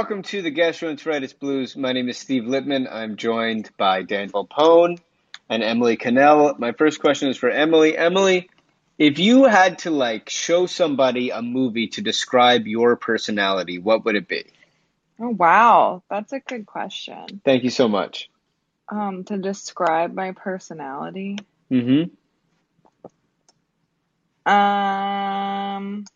Welcome to the Gastroenteritis Blues. My name is Steve Lippman. I'm joined by Dan Volpone and Emily Cannell. My first question is for Emily. Emily, if you had to like show somebody a movie to describe your personality, what would it be? Oh wow, that's a good question. Thank you so much. Um, to describe my personality. Mm-hmm. Um,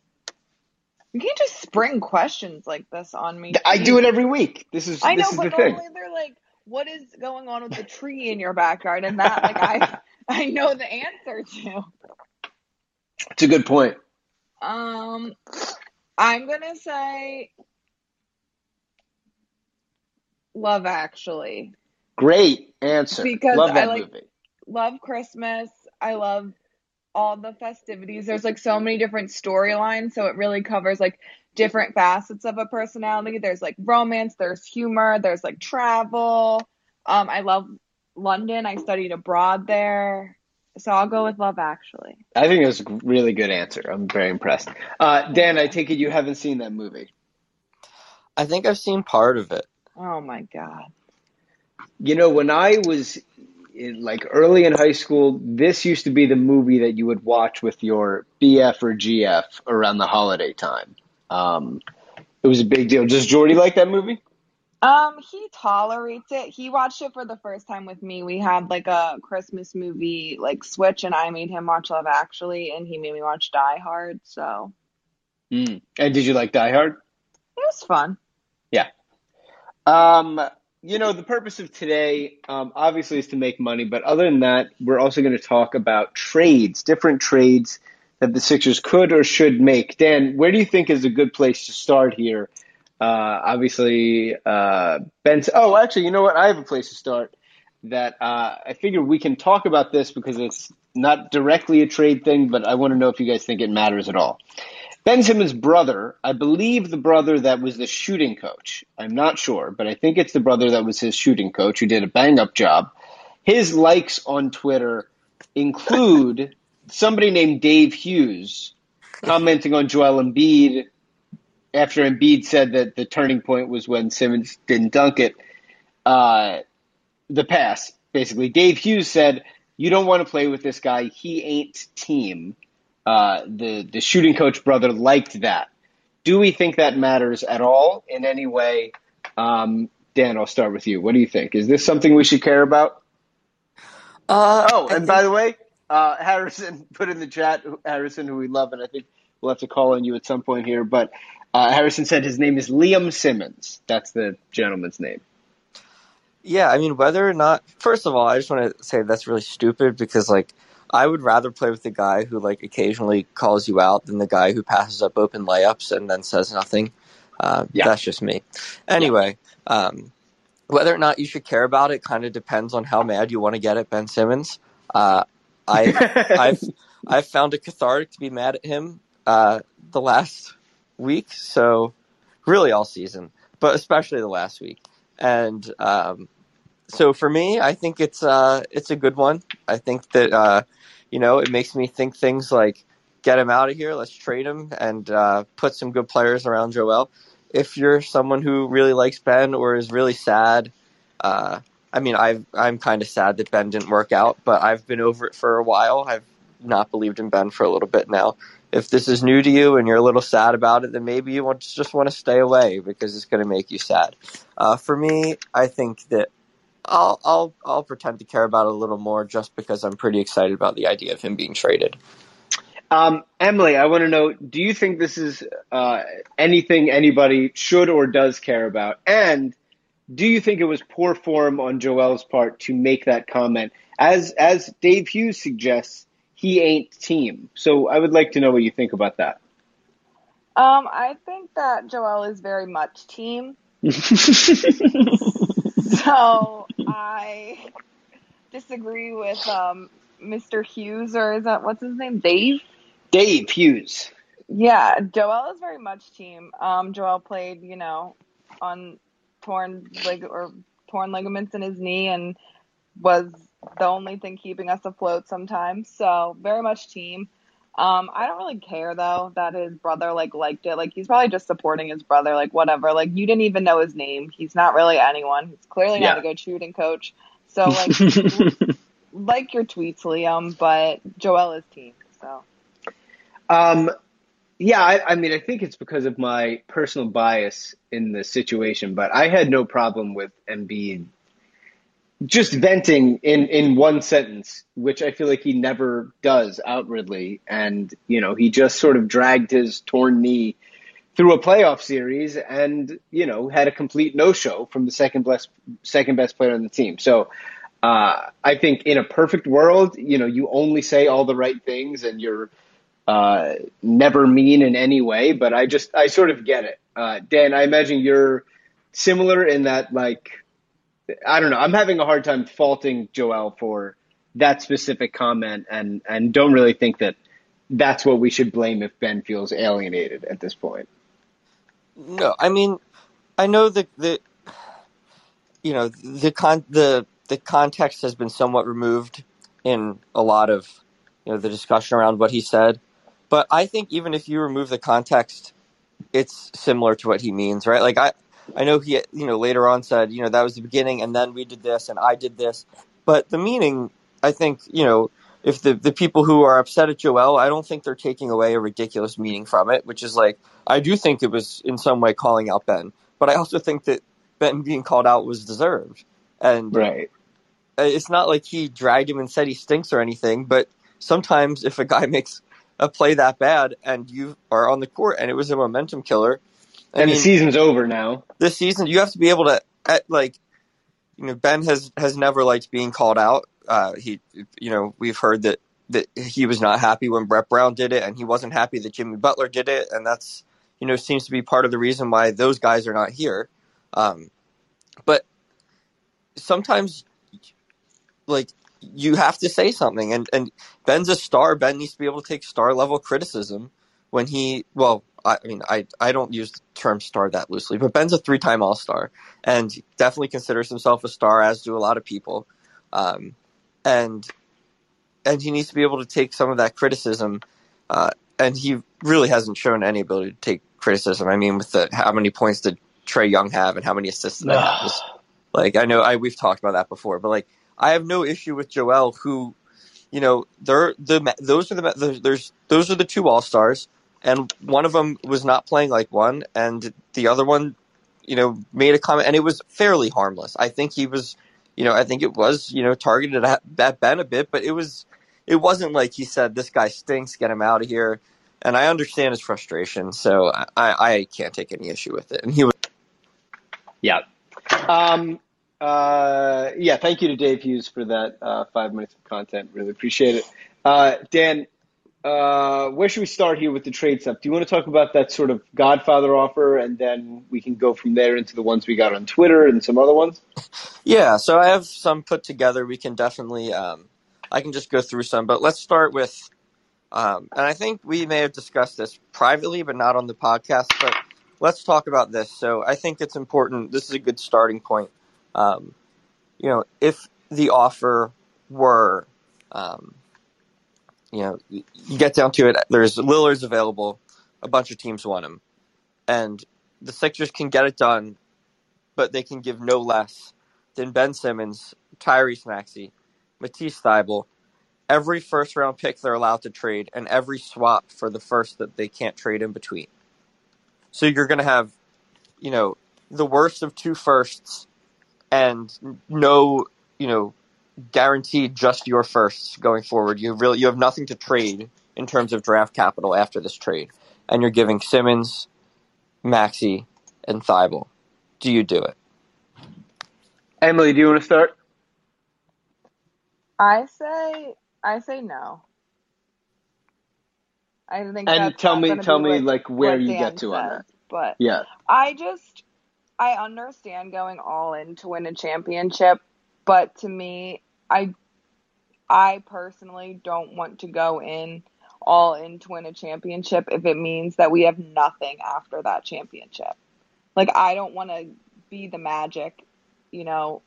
you can't just spring questions like this on me. I do it every week. This is I know, this is but the thing. normally they're like, "What is going on with the tree in your backyard?" And that, like, I I know the answer to. It's a good point. Um, I'm gonna say Love Actually. Great answer. Because Love I that like- movie. love Christmas. I love all the festivities. There's like so many different storylines, so it really covers like different facets of a personality. There's like romance, there's humor, there's like travel. Um, I love London. I studied abroad there. So I'll go with Love Actually. I think it was a really good answer. I'm very impressed. Uh, Dan, I take it you haven't seen that movie. I think I've seen part of it. Oh my god. You know, when I was in, like early in high school, this used to be the movie that you would watch with your BF or GF around the holiday time. Um, it was a big deal. Does Jordy like that movie? Um, he tolerates it. He watched it for the first time with me. We had like a Christmas movie like switch and I made him watch Love Actually and he made me watch Die Hard, so Mm. And did you like Die Hard? it was fun. Yeah. Um, you know, the purpose of today, um, obviously, is to make money. But other than that, we're also going to talk about trades, different trades that the Sixers could or should make. Dan, where do you think is a good place to start here? Uh, obviously, uh, Ben. Oh, actually, you know what? I have a place to start. That uh, I figure we can talk about this because it's not directly a trade thing, but I want to know if you guys think it matters at all. Ben Simmons' brother, I believe the brother that was the shooting coach. I'm not sure, but I think it's the brother that was his shooting coach who did a bang up job. His likes on Twitter include somebody named Dave Hughes commenting on Joel Embiid after Embiid said that the turning point was when Simmons didn't dunk it. Uh, the pass, basically. Dave Hughes said, You don't want to play with this guy. He ain't team uh, the the shooting coach brother liked that. Do we think that matters at all in any way? Um, Dan, I'll start with you. What do you think? Is this something we should care about? Uh, Oh, I and by the way, uh, Harrison put in the chat, Harrison, who we love, and I think we'll have to call on you at some point here. But uh, Harrison said his name is Liam Simmons. That's the gentleman's name. Yeah, I mean, whether or not, first of all, I just want to say that's really stupid because, like, I would rather play with the guy who, like, occasionally calls you out than the guy who passes up open layups and then says nothing. Uh, Yeah. That's just me. Anyway, um, whether or not you should care about it kind of depends on how mad you want to get at Ben Simmons. Uh, I, I've I've found it cathartic to be mad at him uh, the last week, so really all season, but especially the last week. And um, so for me, I think it's uh, it's a good one. I think that uh, you know it makes me think things like get him out of here, let's trade him, and uh, put some good players around Joel. If you're someone who really likes Ben or is really sad, uh, I mean, I've, I'm kind of sad that Ben didn't work out, but I've been over it for a while. I've not believed in Ben for a little bit now. If this is new to you and you're a little sad about it, then maybe you want, just want to stay away because it's going to make you sad. Uh, for me, I think that I'll, I'll, I'll pretend to care about it a little more just because I'm pretty excited about the idea of him being traded. Um, Emily, I want to know: Do you think this is uh, anything anybody should or does care about? And do you think it was poor form on Joel's part to make that comment? As as Dave Hughes suggests, he ain't team. So I would like to know what you think about that. Um, I think that Joel is very much team. so I disagree with um, Mr. Hughes, or is that what's his name? Dave? Dave Hughes. Yeah, Joel is very much team. Um, Joel played, you know, on torn leg or torn ligaments in his knee and was the only thing keeping us afloat sometimes. So very much team. Um, I don't really care though that his brother like liked it. Like he's probably just supporting his brother. Like whatever. Like you didn't even know his name. He's not really anyone. He's clearly Yeah. not a good shooting coach. So like, like your tweets, Liam. But Joel is team. So Um, yeah, I, I mean, I think it's because of my personal bias in the situation, but I had no problem with Embiid just venting in, in one sentence, which I feel like he never does outwardly. And, you know, he just sort of dragged his torn knee through a playoff series and, you know, had a complete no show from the second best, second best player on the team. So, uh, I think in a perfect world, you know, you only say all the right things and you're, uh, never mean in any way, but I just, I sort of get it. Uh, Dan, I imagine you're similar in that, like, I don't know, I'm having a hard time faulting Joel for that specific comment and, and don't really think that that's what we should blame if Ben feels alienated at this point. No, I mean, I know that the, you know, the con the the context has been somewhat removed in a lot of, you know, the discussion around what he said. But I think even if you remove the context, it's similar to what he means, right? Like I, I know he, you know, later on said, you know, that was the beginning, and then we did this, and I did this. But the meaning, I think, you know, if the the people who are upset at Joel, I don't think they're taking away a ridiculous meaning from it, which is like I do think it was in some way calling out Ben, but I also think that Ben being called out was deserved, and Right. it's not like he dragged him and said he stinks or anything, but sometimes if a guy makes a play that bad and you are on the court and it was a momentum killer, I And mean, the season's over now. this season you have to be able to at, like you know Ben has has never liked being called out. Uh, he you know we've heard that that he was not happy when Brett Brown did it, and he wasn't happy that Jimmy Butler did it, and that's you know seems to be part of the reason why those guys are not here. Um, but sometimes like you have to say something and and Ben's a star Ben needs to be able to take star level criticism when he well I, mean I I don't use the term star that loosely but Ben's a three-time all-star and definitely considers himself a star as do a lot of people. Um, and and he needs to be able to take some of that criticism uh, and he really hasn't shown any ability to take criticism. I mean with the how many points did Trae Young have and how many assists did that have? Like I know I we've talked about that before, but like I have no issue with Joel, who, you know, they're the those are the there's, there's those are the two all stars, and one of them was not playing like one, and the other one, you know, made a comment, and it was fairly harmless. I think he was, you know, I think it was you know targeted at, at Ben a bit, but it was it wasn't like he said this guy stinks, get him out of here. And I understand his frustration, so I, I can't take any issue with it. And he was Yeah. Um, uh, yeah, thank you to Dave Hughes for that uh, five minutes of content. Really appreciate it. Uh, Dan, uh, where should we start here with the trade stuff? Do you want to talk about that sort of Godfather offer, and then we can go from there into the ones we got on Twitter and some other ones? Yeah, so I have some put together. We can definitely, um, I can just go through some, but let's start with, um, and I think we may have discussed this privately, but not on the podcast. But let's talk about this. So I think it's important. This is a good starting point. Um, you know, if the offer were, um, you know, you get down to it, there's Lillard's available. A bunch of teams want him, and the Sixers can get it done, but they can give no less than Ben Simmons, Tyrese Maxey, Matisse Thybulle, every first round pick they're allowed to trade, and every swap for the first that they can't trade in between. So you're going to have, you know, the worst of two firsts and no, you know, guaranteed just your firsts going forward. You really you have nothing to trade in terms of draft capital after this trade, and you're giving Simmons, Maxey, and Thybulle. Do you do it? Emily, do you want to start? I say I say no. I think And that's tell me, tell me, what, like where you Dan get to on that. But Yeah. I just I understand going all in to win a championship, but to me, I I personally don't want to go in all in to win a championship if it means that we have nothing after that championship. Like I don't want to be the magic, you know,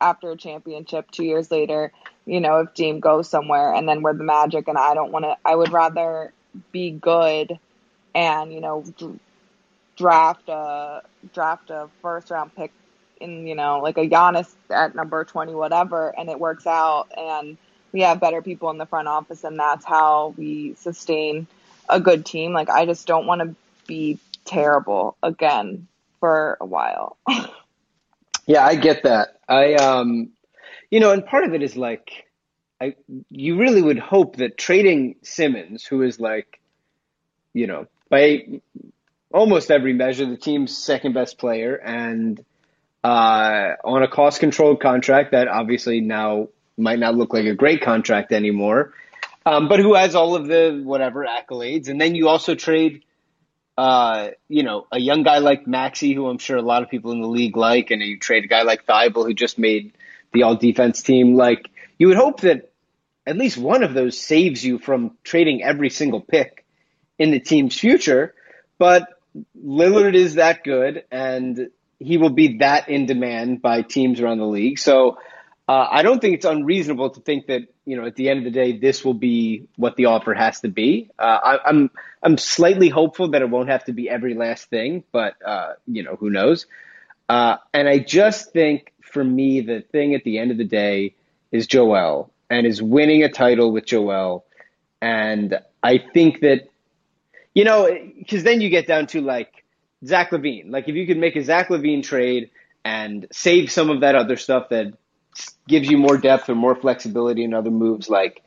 after a championship 2 years later, you know, if Dame goes somewhere and then we're the magic and I don't want to I would rather be good and, you know, dr- draft a draft a first round pick in you know like a Giannis at number 20 whatever and it works out and we have better people in the front office and that's how we sustain a good team like I just don't want to be terrible again for a while Yeah, I get that. I um you know, and part of it is like I you really would hope that trading Simmons, who is like, you know, by almost every measure the team's second best player and uh on a cost controlled contract that obviously now might not look like a great contract anymore. Um, but who has all of the whatever accolades, and then you also trade uh, you know, a young guy like Maxey, who I'm sure a lot of people in the league like, and you trade a guy like Thybulle, who just made the all defense team. Like, you would hope that at least one of those saves you from trading every single pick in the team's future. But Lillard is that good, and he will be that in demand by teams around the league. So uh, I don't think it's unreasonable to think that you know at the end of the day this will be what the offer has to be. Uh, I, I'm I'm slightly hopeful that it won't have to be every last thing, but uh, you know who knows. Uh, and I just think for me the thing at the end of the day is Joel and is winning a title with Joel, and I think that you know because then you get down to like Zach LaVine. Like if you could make a Zach LaVine trade and save some of that other stuff that gives you more depth or more flexibility in other moves like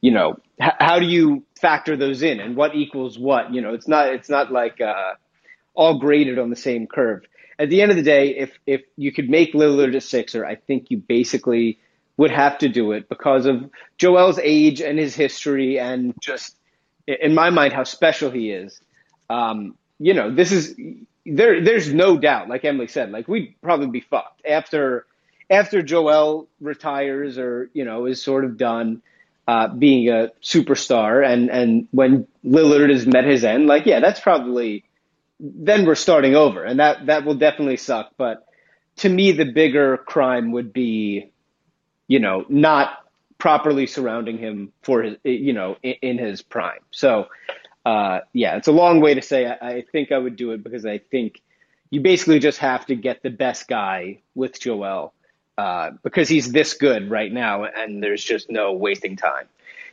you know h- how do you factor those in? And what equals what? You know it's not it's not like uh, all graded on the same curve. At the end of the day if if you could make Lillard a sixer I think you basically would have to do it because of Joel's age and his history and just in my mind how special he is. Um, you know this is there there's no doubt like Emily said like we'd probably be fucked after after Joel retires or you know is sort of done uh, being a superstar, and and when Lillard has met his end, like yeah, that's probably then we're starting over, and that that will definitely suck. But to me, the bigger crime would be, you know, not properly surrounding him for his, you know, in, in his prime. So, uh, yeah, it's a long way to say I, I think I would do it because I think you basically just have to get the best guy with Joel uh, because he's this good right now, and there's just no wasting time.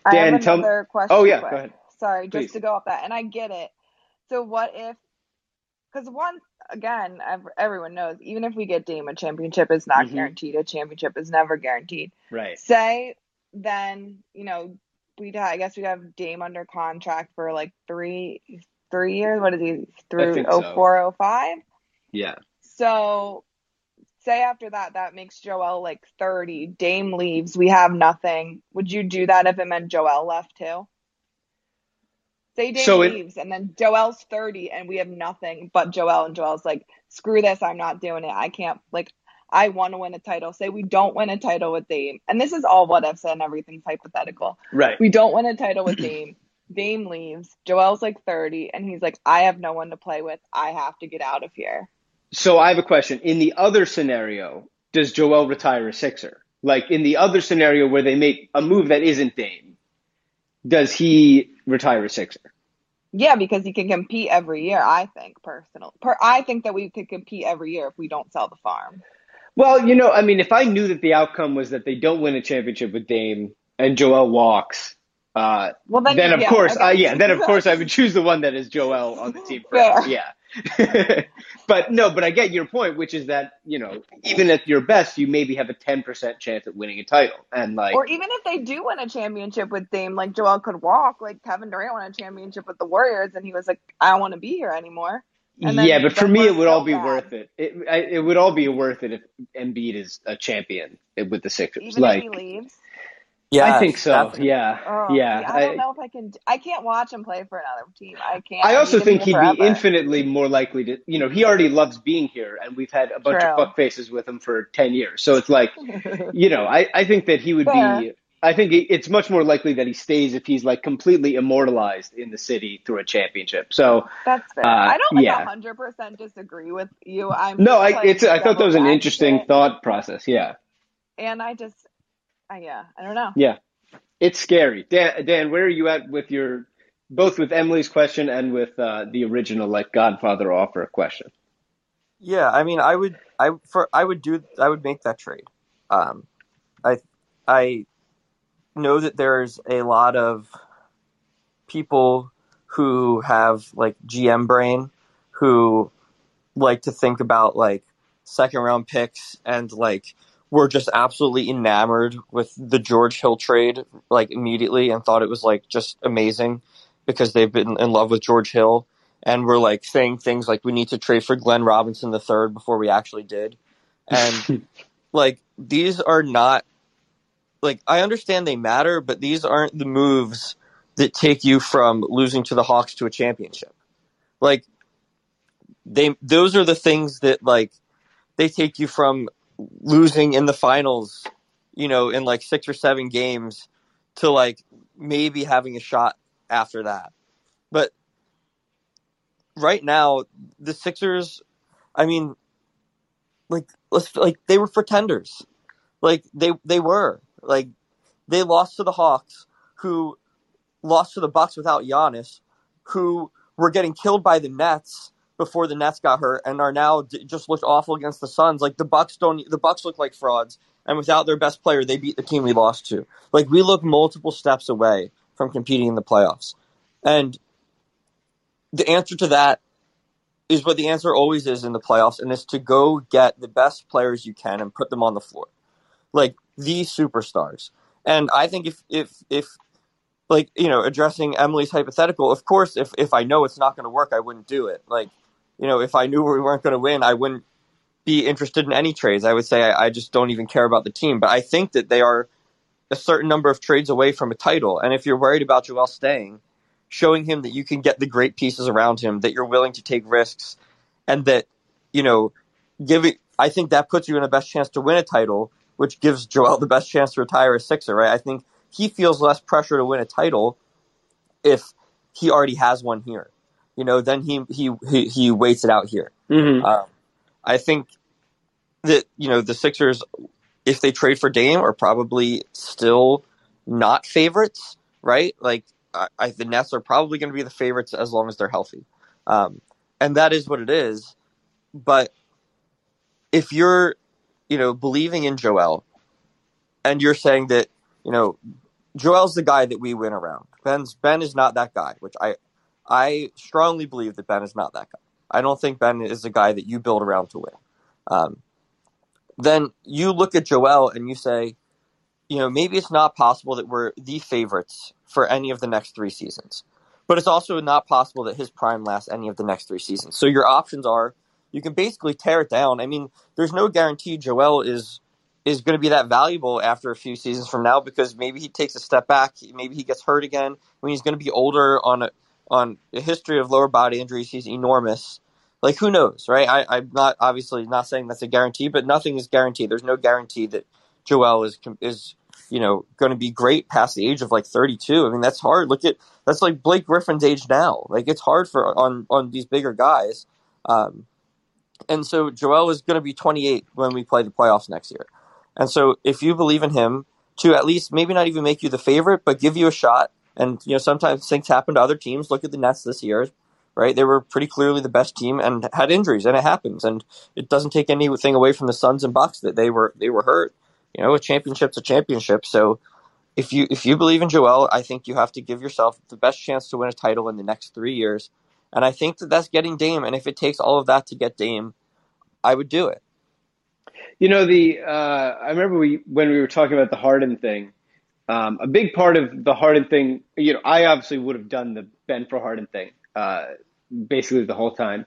I Dan, have tell me- another question. Oh, yeah, quick. go ahead. Sorry, Please. just to go off that, and I get it. So what if? Because once again, everyone knows, even if we get Dame, a championship is not Mhm. guaranteed. A championship is never guaranteed. Right. Say then, you know, we'd I guess we'd have Dame under contract for like three three years. What is he through oh four oh five? Yeah. So say after that, that makes Joel like 30. Dame leaves. We have nothing. Would you do that if it meant Joel left too? Say Dame So it- leaves and then Joel's 30 and we have nothing but Joel and Joel's like, screw this. I'm not doing it. I can't, like, I want to win a title. Say we don't win a title with Dame. And this is all what ifs and everything's hypothetical. Right. We don't win a title with Dame. Dame leaves. Joel's like 30 and he's like, I have no one to play with. I have to get out of here. So I have a question. In the other scenario, does Joel retire a Sixer? Like in the other scenario where they make a move that isn't Dame, does he retire a Sixer? Yeah, because he can compete every year. I think personally, per, I think that we could compete every year if we don't sell the farm. Well, you know, I mean, if I knew that the outcome was that they don't win a championship with Dame and Joel walks, uh, Well, then, then of yeah, course, okay. uh, yeah, then of course I would choose the one that is Joel on the team. Fair. Yeah. but no, but I get your point, which is that, you know, even at your best, you maybe have a 10% chance at winning a title. And like, Or even if they do win a championship with Dame, like Joel could walk, like Kevin Durant won a championship with the Warriors, and he was like, I don't want to be here anymore. And then- yeah, but for me, it would all be bad. worth it. It, I, it would all be worth it if Embiid is a champion with the Sixers. Even like, if he leaves. Yeah, I think so. definitely. Yeah. Oh, yeah. see, I don't know if I can. I can't watch him play for another team. I can't. I also need think here he'd be infinitely more likely to, you know, he already loves being here, and we've had a bunch True. of fuck faces with him for 10 years. So it's like, you know, I, I think that he would Fair. be, I think it's much more likely that he stays if he's like completely immortalized in the city through a championship. So, That's fair. Uh, I don't like yeah. hundred percent disagree with you. I'm no, I, like, it's, I thought that was an interesting advocate, thought process. Yeah. and I just, uh, yeah, I don't know. Yeah. It's scary. Dan, Dan, where are you at with your, both with Emily's question and with uh, the original, like, Godfather offer question? Yeah, I mean, I would, I for, I would do, I would make that trade. Um, I, I know that there's a lot of people who have like GM brain who like to think about like second round picks and like were just absolutely enamored with the George Hill trade like immediately and thought it was like just amazing because they've been in love with George Hill and were like saying things like we need to trade for Glenn Robinson the third before we actually did. And like these are not like I understand they matter, but these aren't the moves that take you from losing to the Hawks to a championship. Like they those are the things that like they take you from losing in the finals, you know, in like 6 or 7 games to like maybe having a shot after that. But right now the Sixers I mean like let's like they were pretenders. Like they they were. Like they lost to the Hawks who lost to the Bucks without Giannis who were getting killed by the Nets before the Nets got hurt and are now d- just looked awful against the Suns. Like the Bucks don't the Bucks look like frauds and without their best player they beat the team we lost to. Like we look multiple steps away from competing in the playoffs. And the answer to that is what the answer always is in the playoffs, and it's to go get the best players you can and put them on the floor, like the superstars. And I think if if if like you know addressing Emily's hypothetical, of course, if if I know it's not going to work, I wouldn't do it. Like you know, if I knew we weren't going to win, I wouldn't be interested in any trades. I would say I, I just don't even care about the team. But I think that they are a certain number of trades away from a title, and if you're worried about Joel staying showing him that you can get the great pieces around him, that you're willing to take risks, and that you know, give it. I think that puts you in the best chance to win a title, which gives Joel the best chance to retire as Sixer. Right? I think he feels less pressure to win a title if he already has one here. You know, then he he he, he waits it out here. Mm-hmm. Um, I think that you know the Sixers, if they trade for Dame, are probably still not favorites, right? Like I, I, the Nets are probably going to be the favorites as long as they're healthy, um, and that is what it is. But if you're, you know, believing in Joel, and you're saying that you know Joel's the guy that we win around. Ben's Ben is not that guy, which I I strongly believe that Ben is not that guy. I don't think Ben is the guy that you build around to win. Um, then you look at Joel and you say, you know, maybe it's not possible that we're the favorites for any of the next three seasons, but it's also not possible that his prime lasts any of the next three seasons. So your options are you can basically tear it down. I mean, there's no guarantee Joel is is going to be that valuable after a few seasons from now because maybe he takes a step back, maybe he gets hurt again I mean, he's going to be older on a on a history of lower body injuries. He's enormous. Like who knows, right? I, I'm not obviously not saying that's a guarantee, but nothing is guaranteed. There's no guarantee that Joel is is you know going to be great past the age of like 32. I mean that's hard. Look at that's like Blake Griffin's age now. Like it's hard for on on these bigger guys. Um, and so Joel is going to be 28 when we play the playoffs next year. And so if you believe in him to at least maybe not even make you the favorite, but give you a shot. And you know sometimes things happen to other teams. Look at the Nets this year. right? They were pretty clearly the best team and had injuries, and it happens. And it doesn't take anything away from the Suns and Bucks that they were they were hurt. You know, a championship's a championship. So if you if you believe in Joel, I think you have to give yourself the best chance to win a title in the next three years. And I think that that's getting Dame. And if it takes all of that to get Dame, I would do it. You know, the uh, I remember we when we were talking about the Harden thing. Um, a big part of the Harden thing, you know, I obviously would have done the Ben for Harden thing uh, basically the whole time.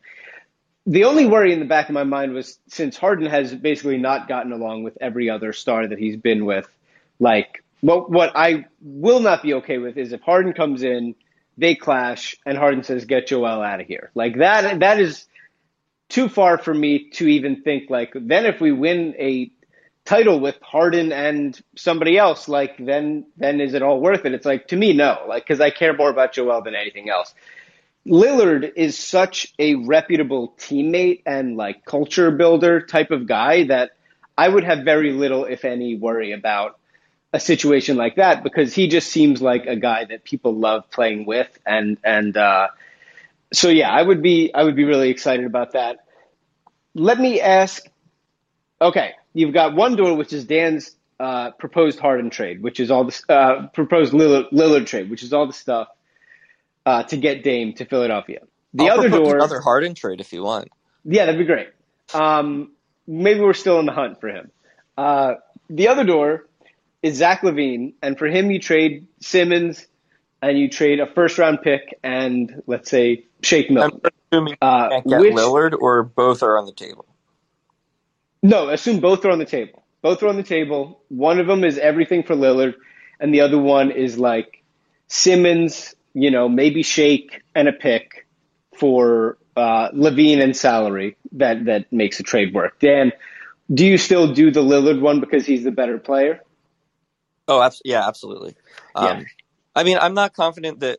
The only worry in the back of my mind was since Harden has basically not gotten along with every other star that he's been with, like what what I will not be okay with is if Harden comes in, they clash, and Harden says, "Get Joel out of here." Like that. That is too far for me to even think. Like then, if we win a title with Harden and somebody else, like then then is it all worth it? It's like to me, no. Like because I care more about Joel than anything else. Lillard is such a reputable teammate and like culture builder type of guy that I would have very little, if any, worry about a situation like that because he just seems like a guy that people love playing with and and uh, so yeah, I would be I would be really excited about that. Let me ask. Okay, you've got one door, which is Dan's uh, proposed Harden trade, which is all the uh, proposed Lillard, Lillard trade, which is all the stuff uh, to get Dame to Philadelphia. The I'll other door, another Harden trade if you want. yeah, that'd be great. Um, maybe we're still in the hunt for him. Uh, the other door is Zach LaVine, and for him, you trade Simmons and you trade a first round pick and let's say Shake I'm Milton. assuming Uh, get which- Lillard or both are on the table. No, assume both are on the table. Both are on the table. One of them is everything for Lillard, and the other one is like Simmons, you know, maybe Shake and a pick for uh, LaVine and salary that that makes a trade work. Dan, do you still do the Lillard one because he's the better player? Oh, abs- yeah, absolutely. Yeah. Um, I mean, I'm not confident that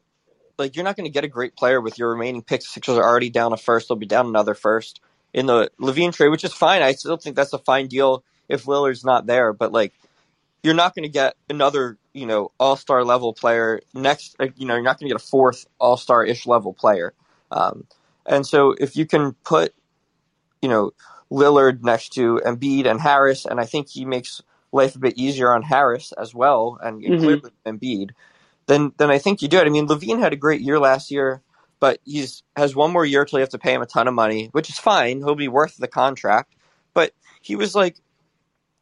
like you're not going to get a great player with your remaining picks. Sixers are already down a first; they'll be down another first in the LaVine trade, which is fine. I still think that's a fine deal if Lillard's not there. But like, you're not going to get another, you know, All Star level player next. You know, you're not going to get a fourth All Star ish level player. Um, and so if you can put, you know, Lillard next to Embiid and Harris, and I think he makes life a bit easier on Harris as well, and Mhm. clearly Embiid, then then I think you do it. I mean, LaVine had a great year last year, but he's has one more year till you have to pay him a ton of money, which is fine. He'll be worth the contract. But he was like,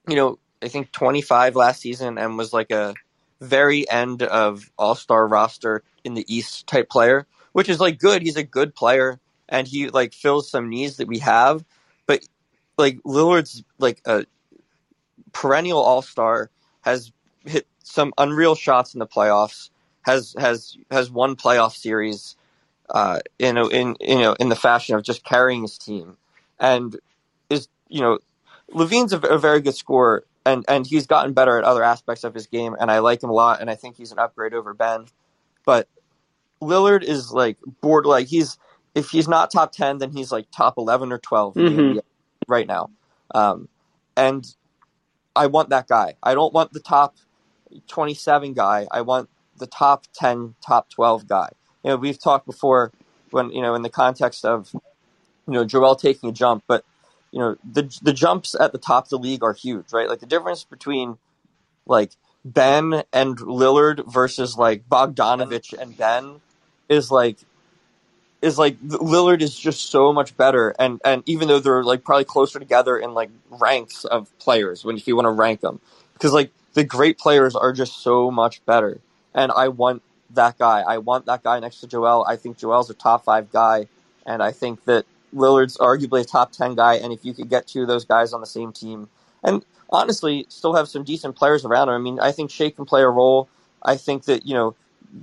you know, I think 25 last season and was like a very end of All Star roster in the East type player, which is like good. He's a good player and he like fills some needs that we have. But like Lillard's like a perennial All Star, has hit some unreal shots in the playoffs, has has has won playoff series, uh, in in you know in the fashion of just carrying his team, and is you know LaVine's a, a very good scorer, and and he's gotten better at other aspects of his game, and I like him a lot, and I think he's an upgrade over Ben, but Lillard is like board like he's if he's not top ten, then he's like top eleven or 12 in the Mhm. Right now, um, and I want that guy. I don't want the top twenty seven guy. I want the top ten, top twelve guy. You know, we've talked before when you know in the context of you know Joel taking a jump, but you know the the jumps at the top of the league are huge, right? Like the difference between like Ben and Lillard versus like Bogdanovich and Ben is like is like Lillard is just so much better, and and even though they're like probably closer together in like ranks of players when if you want to rank them, because like the great players are just so much better, and I want that guy. I want that guy next to Joel. I think Joel's a top five guy, and I think that Lillard's arguably a top ten guy. And if you could get two of those guys on the same team, and honestly, still have some decent players around him. I mean, I think Shea can play a role. I think that you know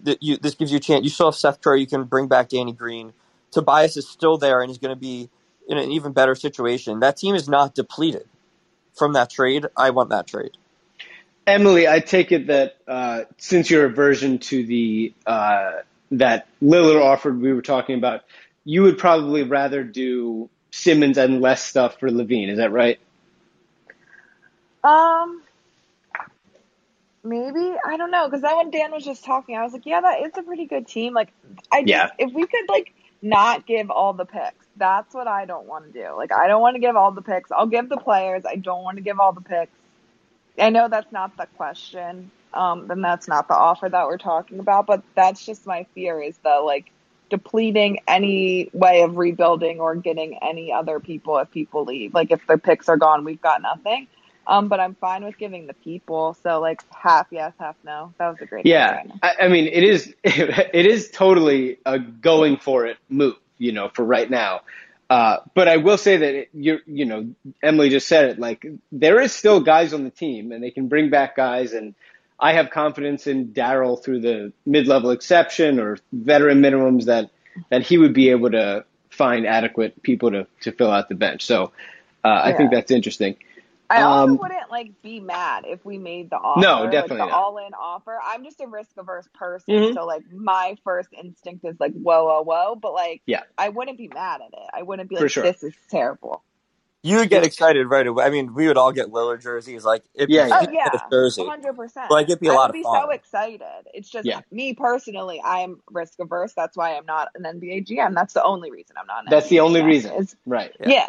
that you this gives you a chance. You still have Seth Curry. You can bring back Danny Green. Tobias is still there and he's going to be in an even better situation. That team is not depleted from that trade. I want that trade. Emily, I take it that uh, since your aversion to the uh, that Lillard offered, we were talking about, you would probably rather do Simmons and less stuff for LaVine. Is that right? Um, maybe I don't know because then when Dan was just talking, I was like, yeah, that it's a pretty good team. Like, I just Yeah. if we could like not give all the picks. That's what I don't want to do. Like I don't want to give all the picks. I'll give the players. I don't want to give all the picks. I know that's not the question. Um, then that's not the offer that we're talking about, but that's just my fear is the like depleting any way of rebuilding or getting any other people if people leave. Like if their picks are gone, we've got nothing. Um, but I'm fine with giving the people. So like half yes, half no. That was a great. Yeah, I, I mean it is it is totally a going for it move. You know, for right now. Uh, but I will say that you you know Emily just said it like there is still guys on the team and they can bring back guys and I have confidence in Daryl through the mid-level exception or veteran minimums that that he would be able to find adequate people to to fill out the bench. So uh, I think that's interesting. I also Um, wouldn't like be mad if we made the offer. No, definitely like, the all-in offer. I'm just a risk-averse person, Mhm. so like my first instinct is like whoa, whoa, whoa. But like, Yeah. I wouldn't be mad at it. I wouldn't be like, sure. this is terrible. You would get excited right away. I mean, we would all get Lillard jerseys. Like, if Yeah, you yeah. Oh get yeah, jersey, hundred percent. Like, it'd be a I lot would of be fun. so excited. It's just Yeah. me personally. I am risk averse. That's why I'm not an NBA GM. That's the only reason I'm not. An That's the only GM, reason. is- Right. yeah.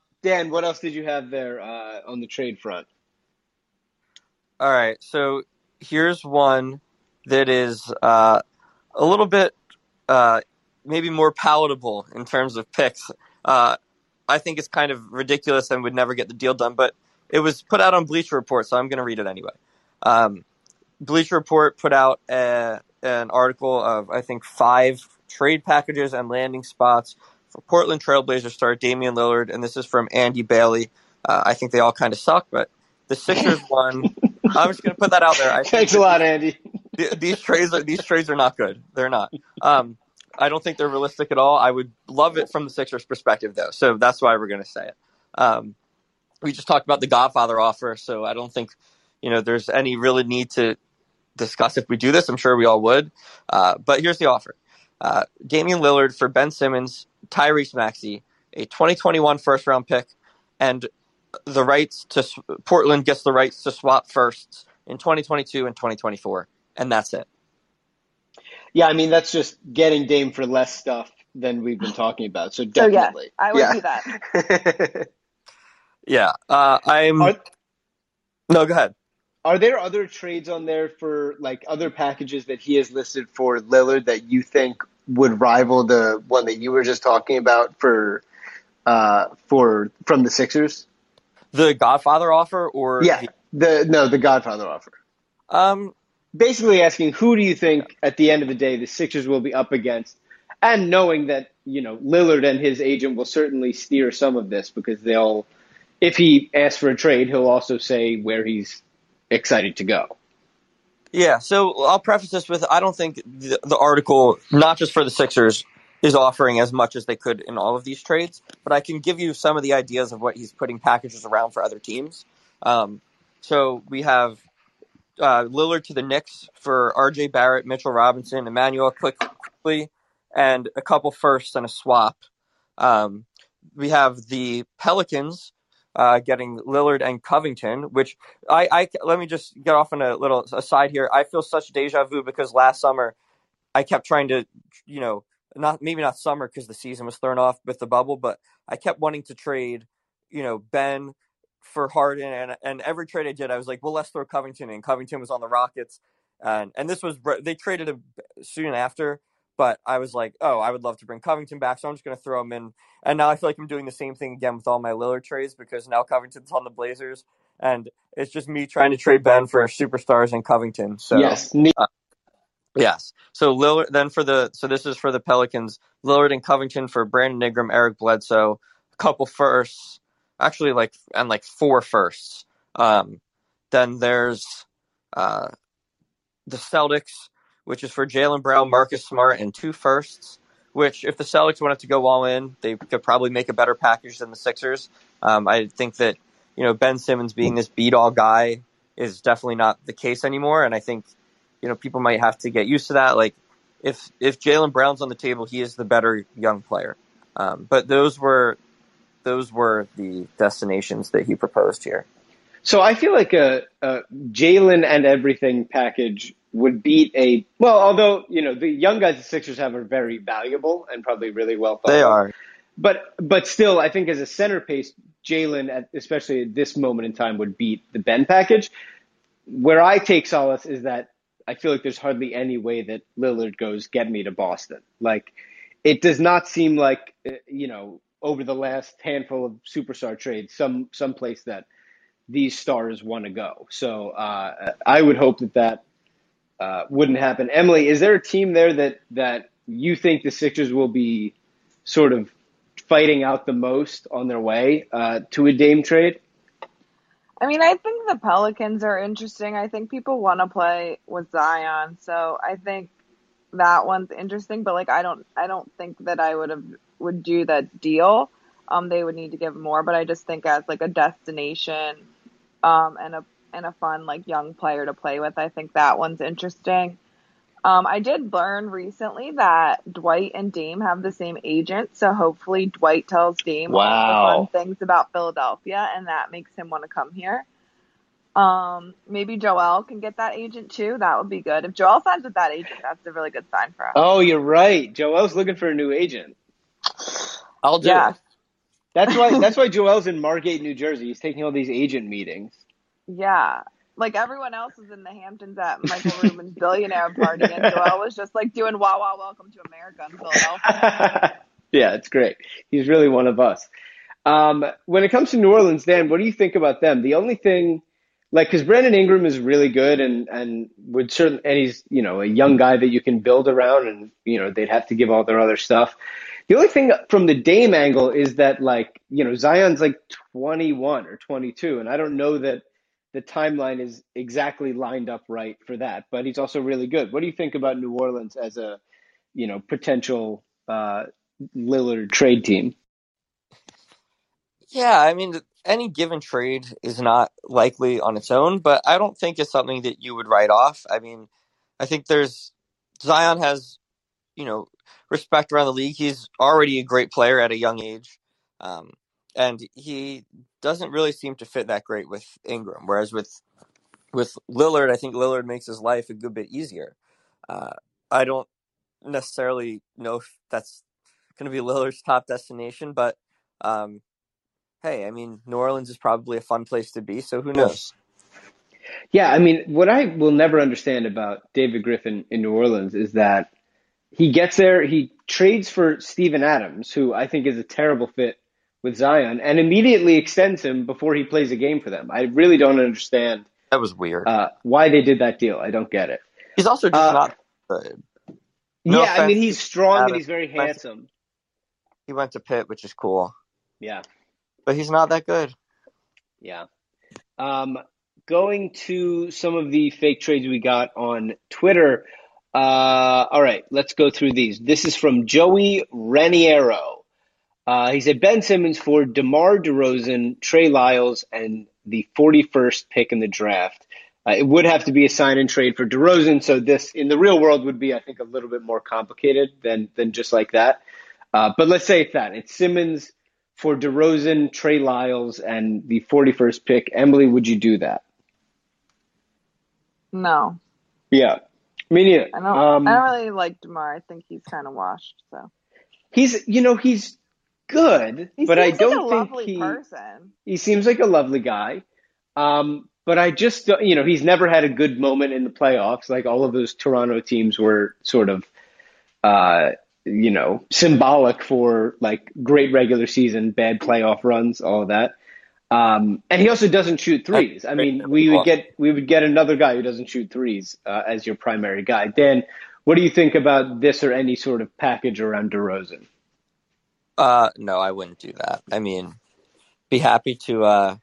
Dan, what else did you have there uh, on the trade front? All right, so here's one that is uh, a little bit uh, maybe more palatable in terms of picks. Uh, I think it's kind of ridiculous and would never get the deal done, but it was put out on Bleacher Report, so I'm going to read it anyway. Um, Bleacher Report put out a, an article of I think five trade packages and landing spots for Portland Trailblazers star Damian Lillard, and this is from Andy Bailey. Uh, I think they all kind of suck, but the Sixers won. I'm just going to put that out there. I Thanks a lot, Andy. th- these trades are these trades are not good. They're not. Um, I don't think they're realistic at all. I would love it from the Sixers' perspective, though. So that's why we're going to say it. Um, we just talked about the Godfather offer, so I don't think you know there's any really need to discuss if we do this. I'm sure we all would. Uh, but here's the offer: uh, Damian Lillard for Ben Simmons, Tyrese Maxey, a 2021 first round pick, and the rights to Portland gets the rights to swap firsts in 2022 and 2024, and that's it. Yeah, I mean that's just getting Dame for less stuff than we've been talking about. So So yeah, definitely, I would yeah. do that. Yeah, uh, I'm. are, No, go ahead. are there other trades on there for like other packages that he has listed for Lillard that you think would rival the one that you were just talking about for uh for from the Sixers? The Godfather offer, or Yeah, the no, the Godfather offer. um, Basically asking who do you think at the end of the day the Sixers will be up against, and knowing that you know Lillard and his agent will certainly steer some of this because they'll, if he asks for a trade, he'll also say where he's excited to go. Yeah. So I'll preface this with I don't think the, the article, not just for the Sixers, is offering as much as they could in all of these trades, but I can give you some of the ideas of what he's putting packages around for other teams. Um, so we have uh, Lillard to the Knicks for R.J. Barrett, Mitchell Robinson, Immanuel Quick- Quickley, and a couple firsts and a swap. Um, we have the Pelicans uh, getting Lillard and Covington, which I, I let me just get off on a little aside here. I feel such deja vu because last summer I kept trying to, you know, not maybe not summer because the season was thrown off with the bubble, but I kept wanting to trade, you know, Ben for Harden, and and every trade I did, I was like, well, let's throw Covington in. Covington was on the Rockets, and and this was they traded him soon after, but I was like, oh, I would love to bring Covington back, so I'm just going to throw him in. And now I feel like I'm doing the same thing again with all my Lillard trades because now Covington's on the Blazers, and it's just me trying to trade Ben for superstars and Covington. So yes, uh, yes. So Lillard then for the so this is for the Pelicans, Lillard and Covington for Brandon Ingram, Eric Bledsoe, a couple firsts, actually like and like four firsts. Um, then there's uh, the Celtics which is for Jaylen Brown, Marcus Smart, and two firsts. Which, if the Celtics wanted to go all in, they could probably make a better package than the Sixers. Um, I think that you know Ben Simmons being this beat all guy is definitely not the case anymore, and I think you know people might have to get used to that. Like if if Jaylen Brown's on the table, he is the better young player. Um, but those were those were the destinations that he proposed here. So I feel like a, a Jaylen and everything package would beat a well, although you know the young guys the Sixers have are very valuable and probably really well thought. They are, but but still, I think as a center pace, Jaylen, especially at this moment in time, would beat the Ben package. Where I take solace is that I feel like there's hardly any way that Lillard goes get me to Boston. Like it does not seem like uh, you know over the last handful of superstar trades, some some place that these stars want to go. So uh, I would hope that that uh, wouldn't happen. Emily, is there a team there that that you think the Sixers will be sort of fighting out the most on their way uh, to a Dame trade? I mean, I think the Pelicans are interesting. I think people want to play with Zion, so I think that one's interesting. But like, I don't, I don't think that I would have would do that deal. Um, they would need to give more, but I just think as like a destination, um, and a and a fun like young player to play with. I think that one's interesting. Um, I did learn recently that Dwight and Dame have the same agent, so hopefully Dwight tells Dame wow. all the fun things about Philadelphia, and that makes him want to come here. Um, maybe Joel can get that agent too. That would be good. If Joel signs with that agent, that's a really good sign for us. Oh, you're right. Joel's looking for a new agent. I'll do yeah. it. That's why. That's why Joel's in Margate, New Jersey. He's taking all these agent meetings. Yeah. Like everyone else was in the Hamptons at Michael Rubin's billionaire party, and Joel was just like doing "Wow, wow, welcome to America" in Philadelphia. yeah, it's great. He's really one of us. Um, when it comes to New Orleans, Dan, what do you think about them? The only thing, like, because Brandon Ingram is really good, and and would certain, and he's you know a young guy that you can build around, and you know they'd have to give all their other stuff. The only thing from the Dame angle is that like you know Zion's like 21 or 22, and I don't know that the timeline is exactly lined up right for that. But he's also really good. What do you think about New Orleans as a, you know, potential uh, Lillard trade team? Yeah, I mean, any given trade is not likely on its own, but I don't think it's something that you would write off. I mean, I think there's Zion has, you know, respect around the league. He's already a great player at a young age. Um, and he doesn't really seem to fit that great with Ingram. Whereas with with Lillard, I think Lillard makes his life a good bit easier. Uh, I don't necessarily know if that's going to be Lillard's top destination, but um, hey, I mean, New Orleans is probably a fun place to be, so who knows? Yeah, I mean, what I will never understand about David Griffin in New Orleans is that he gets there, he trades for Steven Adams, who I think is a terrible fit with Zion and immediately extends him before he plays a game for them. I really don't understand. That was weird. Uh, why they did that deal? I don't get it. He's also just uh, not good. No yeah, I mean he's strong and he's very handsome. He went to Pitt, which is cool. Yeah, but he's not that good. Yeah. Um, going to some of the fake trades we got on Twitter. Uh, all right, let's go through these. This is from Joey Reniero. Uh, he said Ben Simmons for DeMar DeRozan, Trey Lyles, and the 41st pick in the draft. Uh, it would have to be a sign and trade for DeRozan, so this in the real world would be, I think, a little bit more complicated than than just like that. Uh, but let's say it's that it's Simmons for DeRozan, Trey Lyles, and the 41st pick. Emily, would you do that? No. Yeah, me neither. I don't. Um, I don't really like Demar. I think he's kind of washed. So he's, you know, he's good, He but I seems like don't a think lovely he person. he seems like a lovely guy. Um, but I just don't- you know he's never had a good moment in the playoffs. Like all of those Toronto teams were sort of uh, you know symbolic for like great regular season, bad playoff runs, all of that. Um, and he also doesn't shoot threes. I mean, we would get we would get another guy who doesn't shoot threes uh, as your primary guy. Dan, what do you think about this or any sort of package around DeRozan? Uh, no, I wouldn't do that. I mean, be happy to uh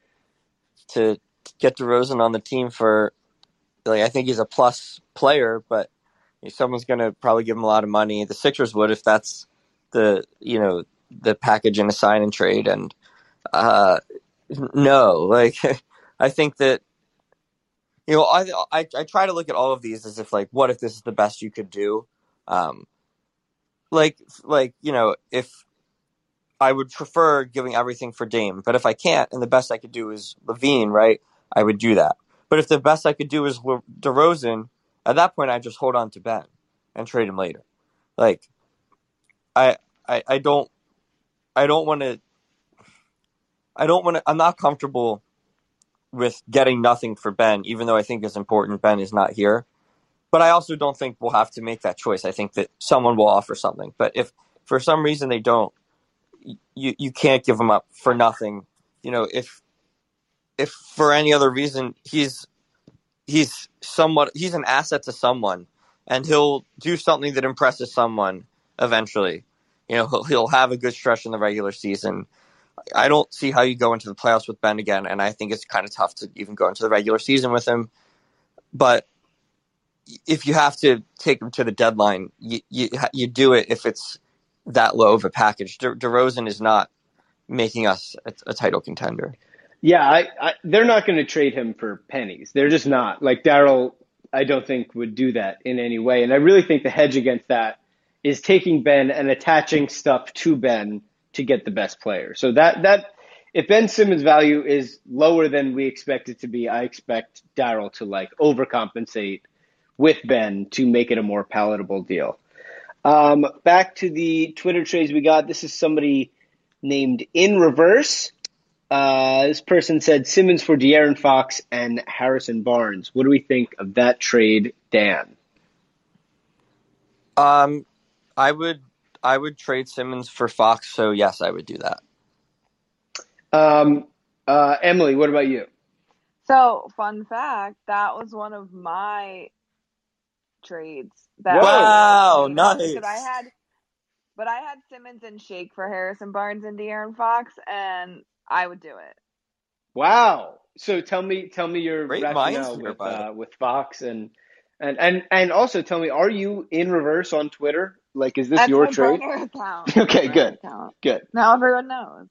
to get DeRozan on the team for like I think he's a plus player, but someone's gonna probably give him a lot of money. The Sixers would if that's the you know the package in a sign and trade, and uh, no, like I think that you know I, I I try to look at all of these as if like what if this is the best you could do, um, like like you know if I would prefer giving everything for Dame, but if I can't and the best I could do is LaVine, right? I would do that. But if the best I could do is DeRozan, at that point I just hold on to Ben and trade him later. Like I I, I don't I don't want to I don't want to I'm not comfortable with getting nothing for Ben even though I think it's important Ben is not here. But I also don't think we'll have to make that choice. I think that someone will offer something. But if for some reason they don't you you can't give him up for nothing. You know, if if for any other reason he's he's somewhat he's an asset to someone and he'll do something that impresses someone eventually. You know, he'll, he'll have a good stretch in the regular season. I don't see how you go into the playoffs with Ben again, and I think it's kind of tough to even go into the regular season with him. But if you have to take him to the deadline, you you, you do it if it's that low of a package. De- DeRozan is not making us a, a title contender. Yeah, I, I, they're not going to trade him for pennies. They're just not. Like Daryl, I don't think would do that in any way. And I really think the hedge against that is taking Ben and attaching stuff to Ben to get the best player. So that that if Ben Simmons' value is lower than we expect it to be, I expect Daryl to like overcompensate with Ben to make it a more palatable deal. Um, back to the Twitter trades we got. This is somebody named In Reverse. Uh, this person said Simmons for De'Aaron Fox and Harrison Barnes. What do we think of that trade, Dan? Um, I would I would trade Simmons for Fox. So yes, I would do that. Um, uh, Emily, what about you? So, fun fact, that was one of my trades. That Whoa. Wow, Because I had, but I had Simmons and Shake for Harrison Barnes and De'Aaron Fox, and I would do it. Wow. So tell me, tell me your Great rationale here, with uh, with Fox and and and and also tell me, are you in reverse on Twitter? Like, is this That's your my trade? account. Okay, good. account. Good. Now everyone knows.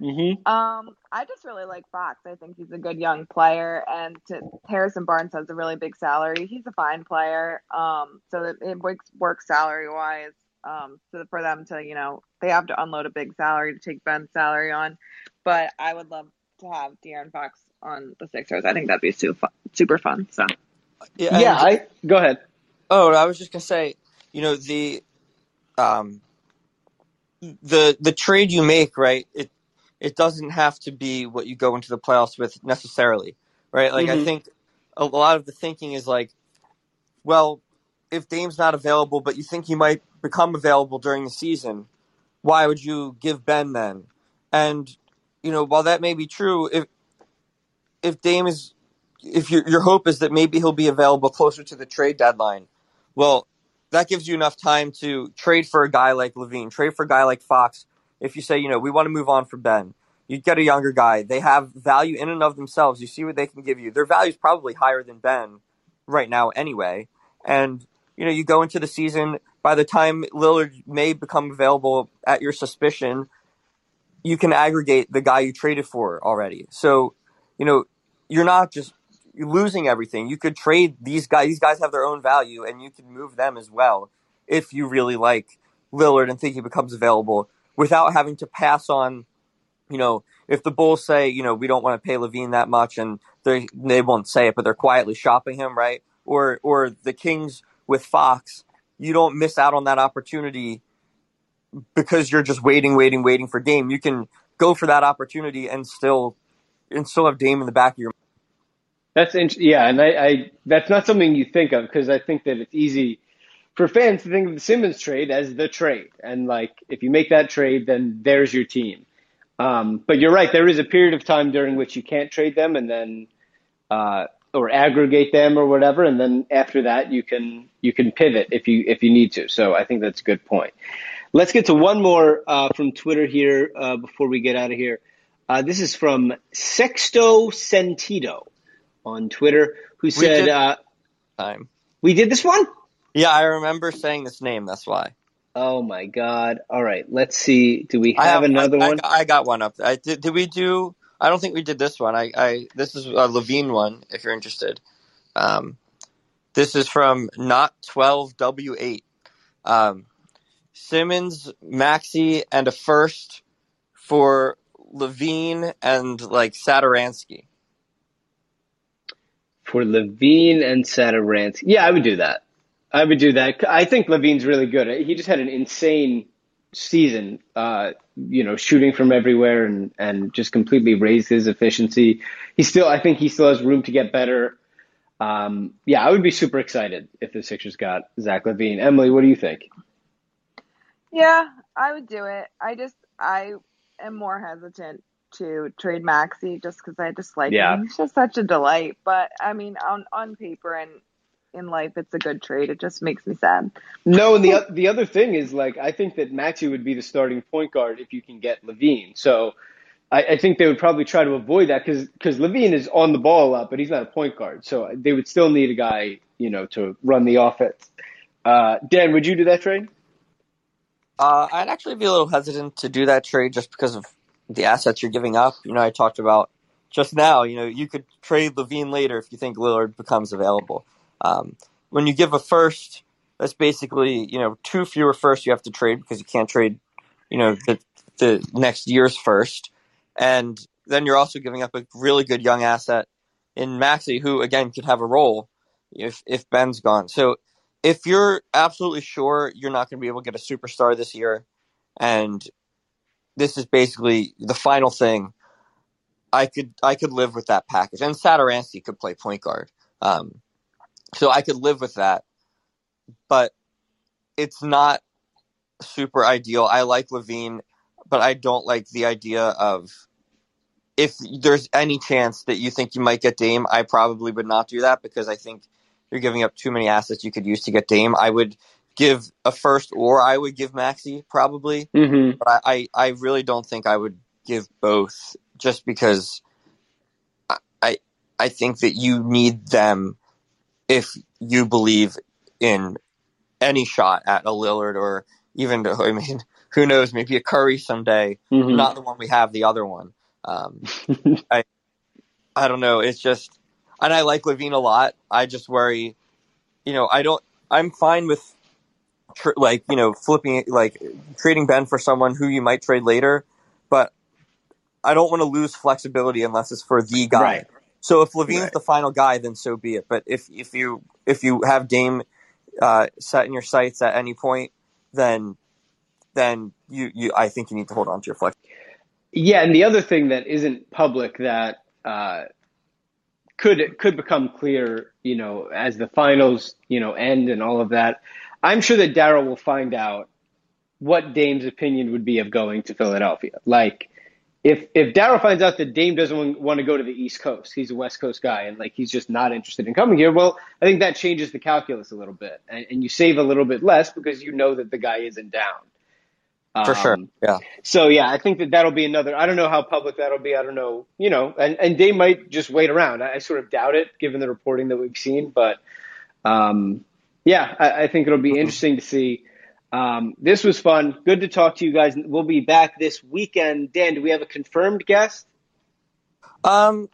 Mm-hmm. Um, I just really like Fox. I think he's a good young player, and to, Harrison Barnes has a really big salary. He's a fine player. Um, so that it works, works salary wise. Um, so for them to, you know, they have to unload a big salary to take Ben's salary on. But I would love to have De'Aaron Fox on the Sixers. I think that'd be super fun, super fun. So Yeah, Yeah. and- I go ahead. Oh, I was just gonna say, you know, the um the the trade you make, right? It it doesn't have to be what you go into the playoffs with necessarily, right? Like I Mhm. think a lot of the thinking is like, well, if Dame's not available, but you think he might become available during the season, why would you give Ben then? And you know, while that may be true, if if Dame is if your your hope is that maybe he'll be available closer to the trade deadline, well, that gives you enough time to trade for a guy like LaVine, trade for a guy like Fox. If you say, you know, we want to move on from Ben, you get a younger guy. They have value in and of themselves. You see what they can give you. Their value is probably higher than Ben right now, anyway. And you know, you go into the season. By the time Lillard may become available at your suspicion, you can aggregate the guy you traded for already. So, you know, you're not just losing everything. You could trade these guys. These guys have their own value, and you can move them as well if you really like Lillard and think he becomes available without having to pass on. You know, if the Bulls say, you know, we don't want to pay LaVine that much, and they they won't say it, but they're quietly shopping him, right? Or or the Kings with Fox, you don't miss out on that opportunity because you're just waiting, waiting, waiting for Dame. You can go for that opportunity and still and still have Dame in the back of your. That's int- yeah, and I, I that's not something you think of because I think that it's easy for fans to think of the Simmons trade as the trade, and like if you make that trade, then there's your team. Um, but you're right, there is a period of time during which you can't trade them, and then uh, or aggregate them or whatever, and then after that you can you can pivot if you if you need to. So I think that's a good point. Let's get to one more uh, from Twitter here uh, before we get out of here. Uh, this is from Sexto Sentido on Twitter, who said, did- uh, Time. "We did this one." Yeah, I remember saying this name. That's why. Oh my God! All right, let's see. Do we I have, another I, one? I, I got one up. I, did, did we do? I don't think we did this one. I, I this is a LaVine one. If you're interested, um, this is from not twelve W eight. Um, Simmons, Maxey, and a first for LaVine and like Satoransky. For LaVine and Satoransky, yeah, I would do that. I would do that. I think LaVine's really good. He just had an insane season, uh, you know, shooting from everywhere and, and just completely raised his efficiency. He still, I think he still has room to get better. Um, yeah, I would be super excited if the Sixers got Zach LaVine. Emily, what do you think? Yeah, I would do it. I just I am more hesitant to trade Maxey just because I just like Yeah. him. He's just such a delight. But I mean, on on paper and in life, it's a good trade. It just makes me sad. No, and the the other thing is like I think that Maxey would be the starting point guard if you can get LaVine. So I, I think they would probably try to avoid that because because LaVine is on the ball a lot, but he's not a point guard. So they would still need a guy you know to run the offense. Uh, Dan, would you do that trade? Uh, I'd actually be a little hesitant to do that trade just because of the assets you're giving up. You know, I talked about just now. You know, you could trade LaVine later if you think Lillard becomes available. Um, when you give a first, that's basically you know two fewer firsts you have to trade because you can't trade, you know, the the next year's first, and then you're also giving up a really good young asset in Maxey, who again could have a role if if Ben's gone. So if you're absolutely sure you're not going to be able to get a superstar this year, and this is basically the final thing, I could I could live with that package. And Satoransky could play point guard, um, so I could live with that. But it's not super ideal. I like LaVine, but I don't like the idea of if there's any chance that you think you might get Dame, I probably would not do that because I think you're giving up too many assets you could use to get Dame. I would give a first or I would give Maxey probably, Mm-hmm. but I, I, I really don't think I would give both just because I, I I think that you need them if you believe in any shot at a Lillard or even I mean who knows maybe a Curry someday Mm-hmm. not the one we have the other one um, I I don't know it's just and I like LaVine a lot I just worry you know I don't I'm fine with tr- like you know flipping like trading Ben for someone who you might trade later but I don't want to lose flexibility unless it's for the guy Right. So if LaVine's Right. the final guy then so be it but if if you if you have Dame uh, set in your sights at any point then then you, you I think you need to hold on to your flex Yeah, and the other thing that isn't public that uh, could could become clear, you know, as the finals, you know, end and all of that. I'm sure that Daryl will find out what Dame's opinion would be of going to Philadelphia. Like, if if Daryl finds out that Dame doesn't want to go to the East Coast, he's a West Coast guy, and like he's just not interested in coming here. Well, I think that changes the calculus a little bit, and, and you save a little bit less because you know that the guy isn't down. for sure Um, yeah so yeah, I think that that'll be another. I don't know how public that'll be. I don't know, you know, and and Dame might just wait around. I, I sort of doubt it, given the reporting that we've seen. But um, yeah, I, I think it'll be interesting to see. Um, this was fun. Good to talk to you guys. We'll be back this weekend. Dan, do we have a confirmed guest? Um,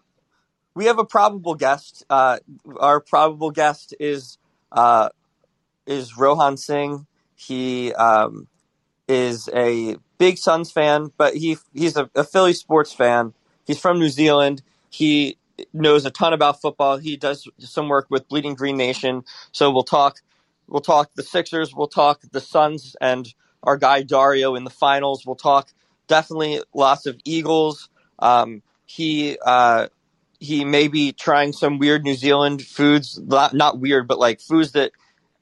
we have a probable guest. Uh, our probable guest is uh, is Rohan Singh. He um, is a big Suns fan, but he he's a, a Philly sports fan. He's from New Zealand. He knows a ton about football. He does some work with Bleeding Green Nation. So we'll talk. We'll talk the Sixers. We'll talk the Suns and our guy Dario in the finals. We'll talk definitely lots of Eagles. Um, he uh, he may be trying some weird New Zealand foods, not, not weird, but like foods that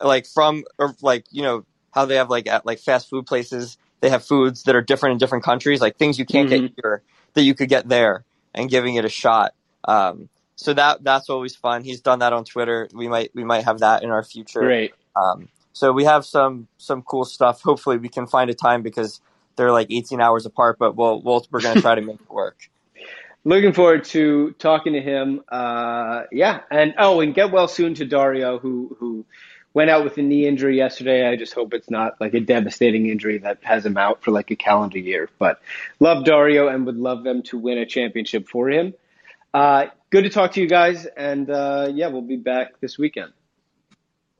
like from or like you know how they have like at like fast food places they have foods that are different in different countries, like things you can't Mhm. get here that you could get there, and giving it a shot. Um, so that that's always fun. He's done that on Twitter. We might we might have that in our future. Great. Um, so we have some some cool stuff. Hopefully, we can find a time because they're like 18 hours apart. But we'll, we'll we're gonna try to make it work. Looking forward to talking to him. Uh, yeah, and oh, and get well soon to Dario, who who went out with a knee injury yesterday. I just hope it's not like a devastating injury that has him out for like a calendar year. But love Dario and would love them to win a championship for him. Uh, good to talk to you guys, and uh, yeah, we'll be back this weekend.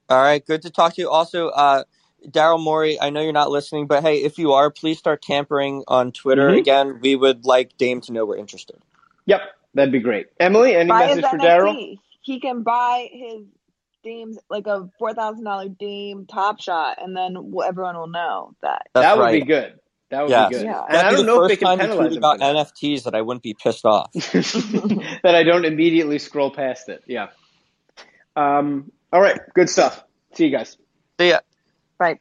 All right, good to talk to you. Also, uh, Daryl Morey, I know you're not listening, but hey, if you are, please start tampering on Twitter Mhm. again. We would like Dame to know we're interested. Yep, that'd be great. Emily, any buy message for Daryl? He can buy his Dame's like a four thousand dollar Dame Top Shot, and then w- everyone will know that. That's That would right. be good. That would Yes. be good. Yeah. And That'd I don't the know if they first can time you penalize him about. NFTs that I wouldn't be pissed off. that I don't immediately scroll past it. Yeah. Um, all right. Good stuff. See you guys. See ya. Right.